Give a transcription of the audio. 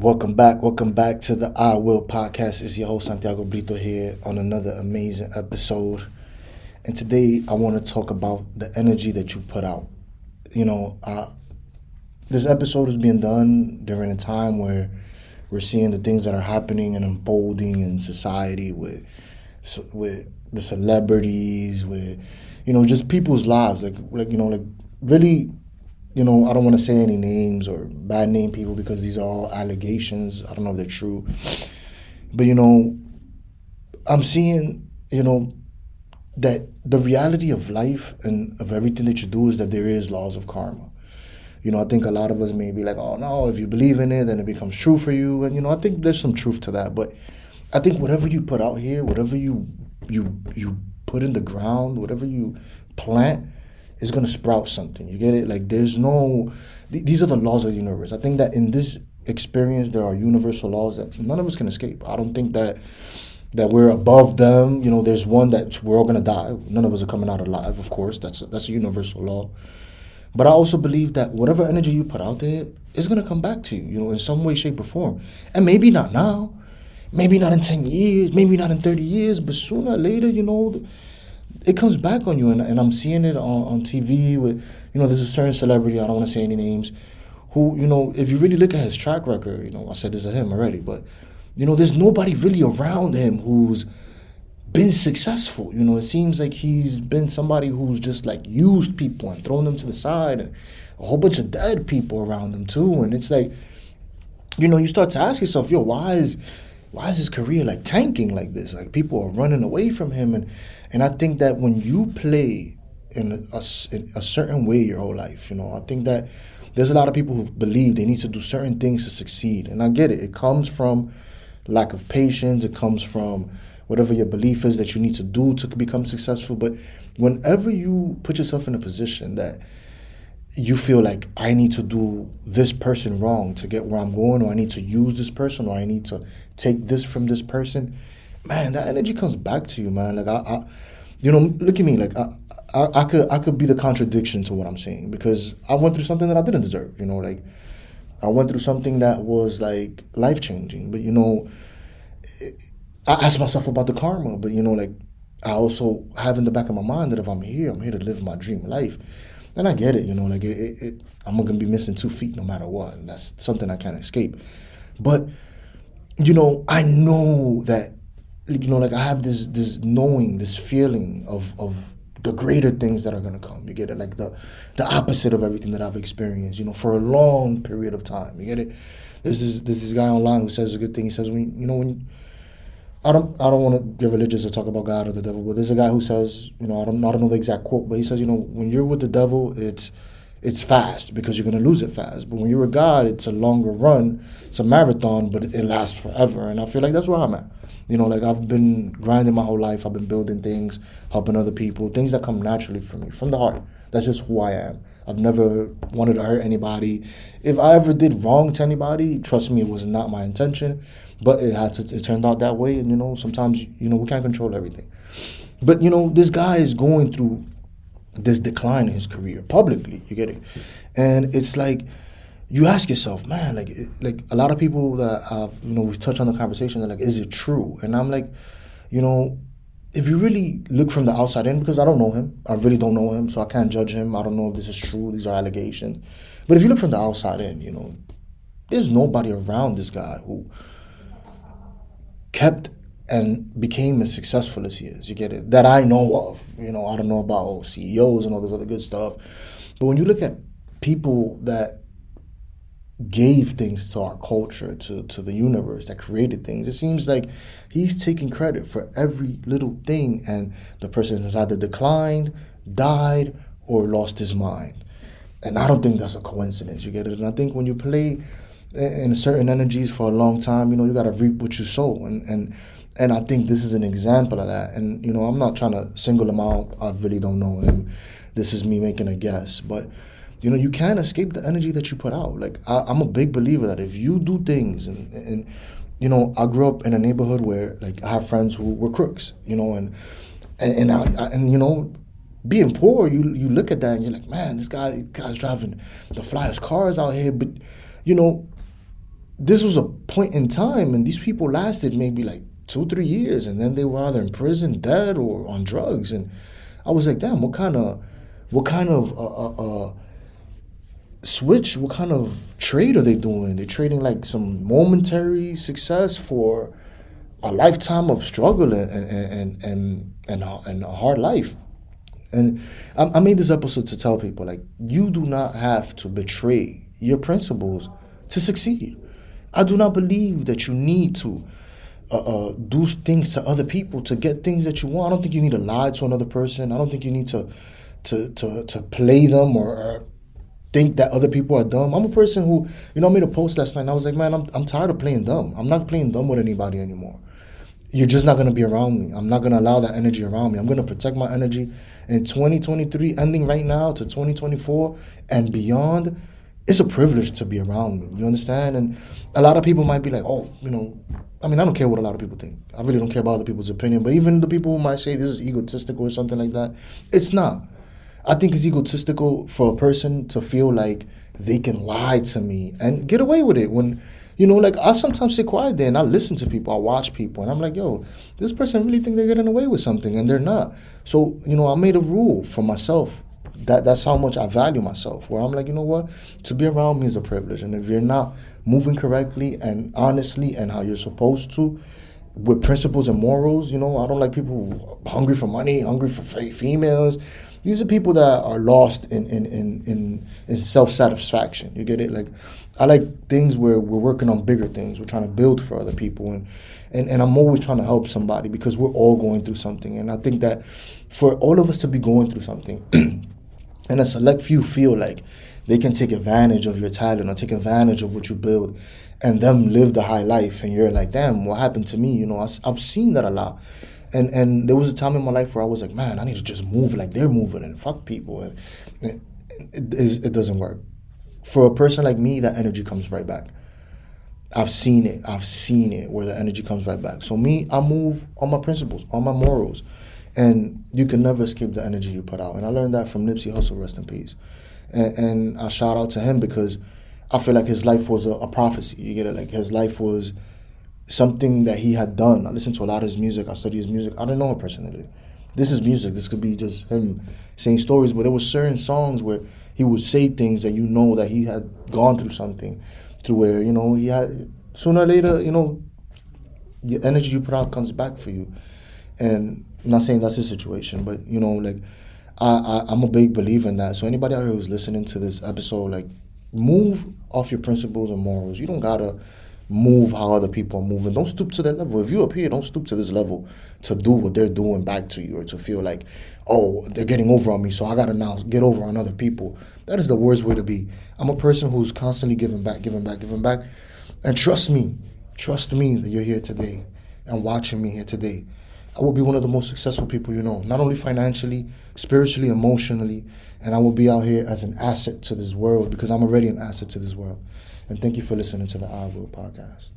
Welcome back. Welcome back to the I Will podcast. It's your host Santiago Brito here on another amazing episode. And today I want to talk about the energy that you put out. You know, uh, this episode is being done during a time where we're seeing the things that are happening and unfolding in society with with the celebrities, with you know, just people's lives. Like like you know, like really you know, I don't want to say any names or bad name people because these are all allegations. I don't know if they're true. But, you know, I'm seeing, you know, that the reality of life and of everything that you do is that there is laws of karma. You know, I think a lot of us may be like, oh no, if you believe in it, then it becomes true for you. And you know, I think there's some truth to that. But I think whatever you put out here, whatever you you you put in the ground, whatever you plant, is going to sprout something. You get it? Like there's no, th- these are the laws of the universe. I think that in this experience, there are universal laws that none of us can escape. I don't think that that we're above them. You know, there's one that we're all gonna die. None of us are coming out alive. Of course, that's that's a universal law. But I also believe that whatever energy you put out there is gonna come back to you. You know, in some way, shape, or form. And maybe not now. Maybe not in ten years. Maybe not in thirty years. But sooner or later, you know it comes back on you, and, and I'm seeing it on, on TV with, you know, there's a certain celebrity, I don't want to say any names, who, you know, if you really look at his track record, you know, I said this to him already, but, you know, there's nobody really around him who's been successful. You know, it seems like he's been somebody who's just like used people and thrown them to the side, and a whole bunch of dead people around him too. And it's like, you know, you start to ask yourself, yo, why is why is his career like tanking like this? Like people are running away from him, and and I think that when you play in a, in a certain way your whole life, you know, I think that there's a lot of people who believe they need to do certain things to succeed, and I get it. It comes from lack of patience. It comes from whatever your belief is that you need to do to become successful. But whenever you put yourself in a position that you feel like I need to do this person wrong to get where I'm going, or I need to use this person, or I need to take this from this person, man, that energy comes back to you, man. Like I, I you know, look at me. Like I, I, I, could, I could be the contradiction to what I'm saying because I went through something that I didn't deserve. You know, like I went through something that was like life changing. But you know, I asked myself about the karma. But you know, like I also have in the back of my mind that if I'm here, I'm here to live my dream life and I get it, you know, like it, it, it, I'm gonna be missing two feet no matter what. And that's something I can't escape. But you know, I know that you know, like I have this this knowing, this feeling of of the greater things that are gonna come. You get it, like the the opposite of everything that I've experienced. You know, for a long period of time. You get it. This is this is guy online who says a good thing. He says when you know when I don't I don't want to get religious or talk about God or the devil, but there's a guy who says, you know, I don't I don't know the exact quote, but he says, you know, when you're with the devil, it's it's fast because you're going to lose it fast. But when you're with God, it's a longer run, it's a marathon, but it, it lasts forever. And I feel like that's where I'm at. You know, like I've been grinding my whole life. I've been building things, helping other people, things that come naturally for me, from the heart. That's just who I am. I've never wanted to hurt anybody. If I ever did wrong to anybody, trust me, it was not my intention but it had to, it turned out that way and you know sometimes you know we can't control everything but you know this guy is going through this decline in his career publicly you get it? And it's like you ask yourself man like like a lot of people that have you know we've touched on the conversation they're like is it true? And i'm like you know if you really look from the outside in because i don't know him i really don't know him so i can't judge him i don't know if this is true these are allegations. But if you look from the outside in you know there's nobody around this guy who kept and became as successful as he is. You get it? That I know of. You know, I don't know about oh, CEOs and all this other good stuff. But when you look at people that gave things to our culture, to, to the universe, that created things, it seems like he's taking credit for every little thing, and the person has either declined, died, or lost his mind. And I don't think that's a coincidence. You get it? And I think when you play in certain energies for a long time, you know, you got to reap what you sow, and and and I think this is an example of that. And you know, I'm not trying to single him out. I really don't know him. This is me making a guess, but you know, you can't escape the energy that you put out. Like I, am a big believer that if you do things and and you know, I grew up in a neighborhood where like I have friends who were crooks, you know, and and and, I, and you know, being poor, you you look at that and you're like, man, this guy guy's driving the flyest cars out here, but you know, this was a point in time, and these people lasted maybe like two, three years, and then they were either in prison, dead, or on drugs. And I was like, damn, what kind of, what kind of uh, uh, uh, switch? What kind of trade are they doing? They're trading like some momentary success for a lifetime of struggle and and and and, and, and a hard life. And I, I made this episode to tell people like you do not have to betray your principles to succeed. I do not believe that you need to uh, uh, do things to other people to get things that you want. I don't think you need to lie to another person. I don't think you need to to to, to play them or, or think that other people are dumb. I'm a person who, you know, I made a post last night I was like, man, I'm, I'm tired of playing dumb. I'm not playing dumb with anybody anymore. You're just not gonna be around me. I'm not gonna allow that energy around me. I'm gonna protect my energy in 2023, ending right now to 2024 and beyond. It's a privilege to be around. You understand? And a lot of people might be like, oh, you know, I mean, I don't care what a lot of people think. I really don't care about other people's opinion. But even the people who might say this is egotistical or something like that, it's not. I think it's egotistical for a person to feel like they can lie to me and get away with it when you know, like I sometimes sit quiet there and I listen to people, I watch people, and I'm like, yo, this person really think they're getting away with something, and they're not. So, you know, I made a rule for myself. That that's how much I value myself. Where I'm like, you know what, to be around me is a privilege, and if you're not moving correctly and honestly and how you're supposed to, with principles and morals, you know, I don't like people hungry for money, hungry for females these are people that are lost in in in in, in self satisfaction. You get it? Like I like things where we're working on bigger things. We're trying to build for other people, and and and I'm always trying to help somebody because we're all going through something. And I think that for all of us to be going through something, and a select few feel like they can take advantage of your talent or take advantage of what you build and them live the high life and you're like damn what happened to me you know i've seen that a lot and and there was a time in my life where I was like, man, I need to just move like they're moving and fuck people. And, it, it, it doesn't work. For a person like me, that energy comes right back. I've seen it. I've seen it where the energy comes right back. So me, I move on my principles, on my morals, and you can never escape the energy you put out. And I learned that from Nipsey Hussle, rest in peace. And, and I shout out to him because I feel like his life was a, a prophecy. You get it? Like his life was something that he had done. I listened to a lot of his music. I study his music. I don't know him personally. This is music. This could be just him saying stories. But there were certain songs where he would say things that you know that he had gone through something, through where you know he had sooner or later you know the energy you put out comes back for you. And Not saying that's his situation, but you know like I, I I'm a big believer in that. So anybody out here who's listening to this episode, like move off your principles and morals. You don't gotta move how other people are moving. Don't stoop to that level. If you here, don't stoop to this level to do what they're doing back to you or to feel like, oh, they're getting over on me, so I gotta now get over on other people. That is the worst way to be. I'm a person who's constantly giving back, giving back, giving back. And trust me, trust me that you're here today and watching me here today. I will be one of the most successful people you know, not only financially, spiritually, emotionally, and I will be out here as an asset to this world because I'm already an asset to this world. And thank you for listening to the I Will podcast.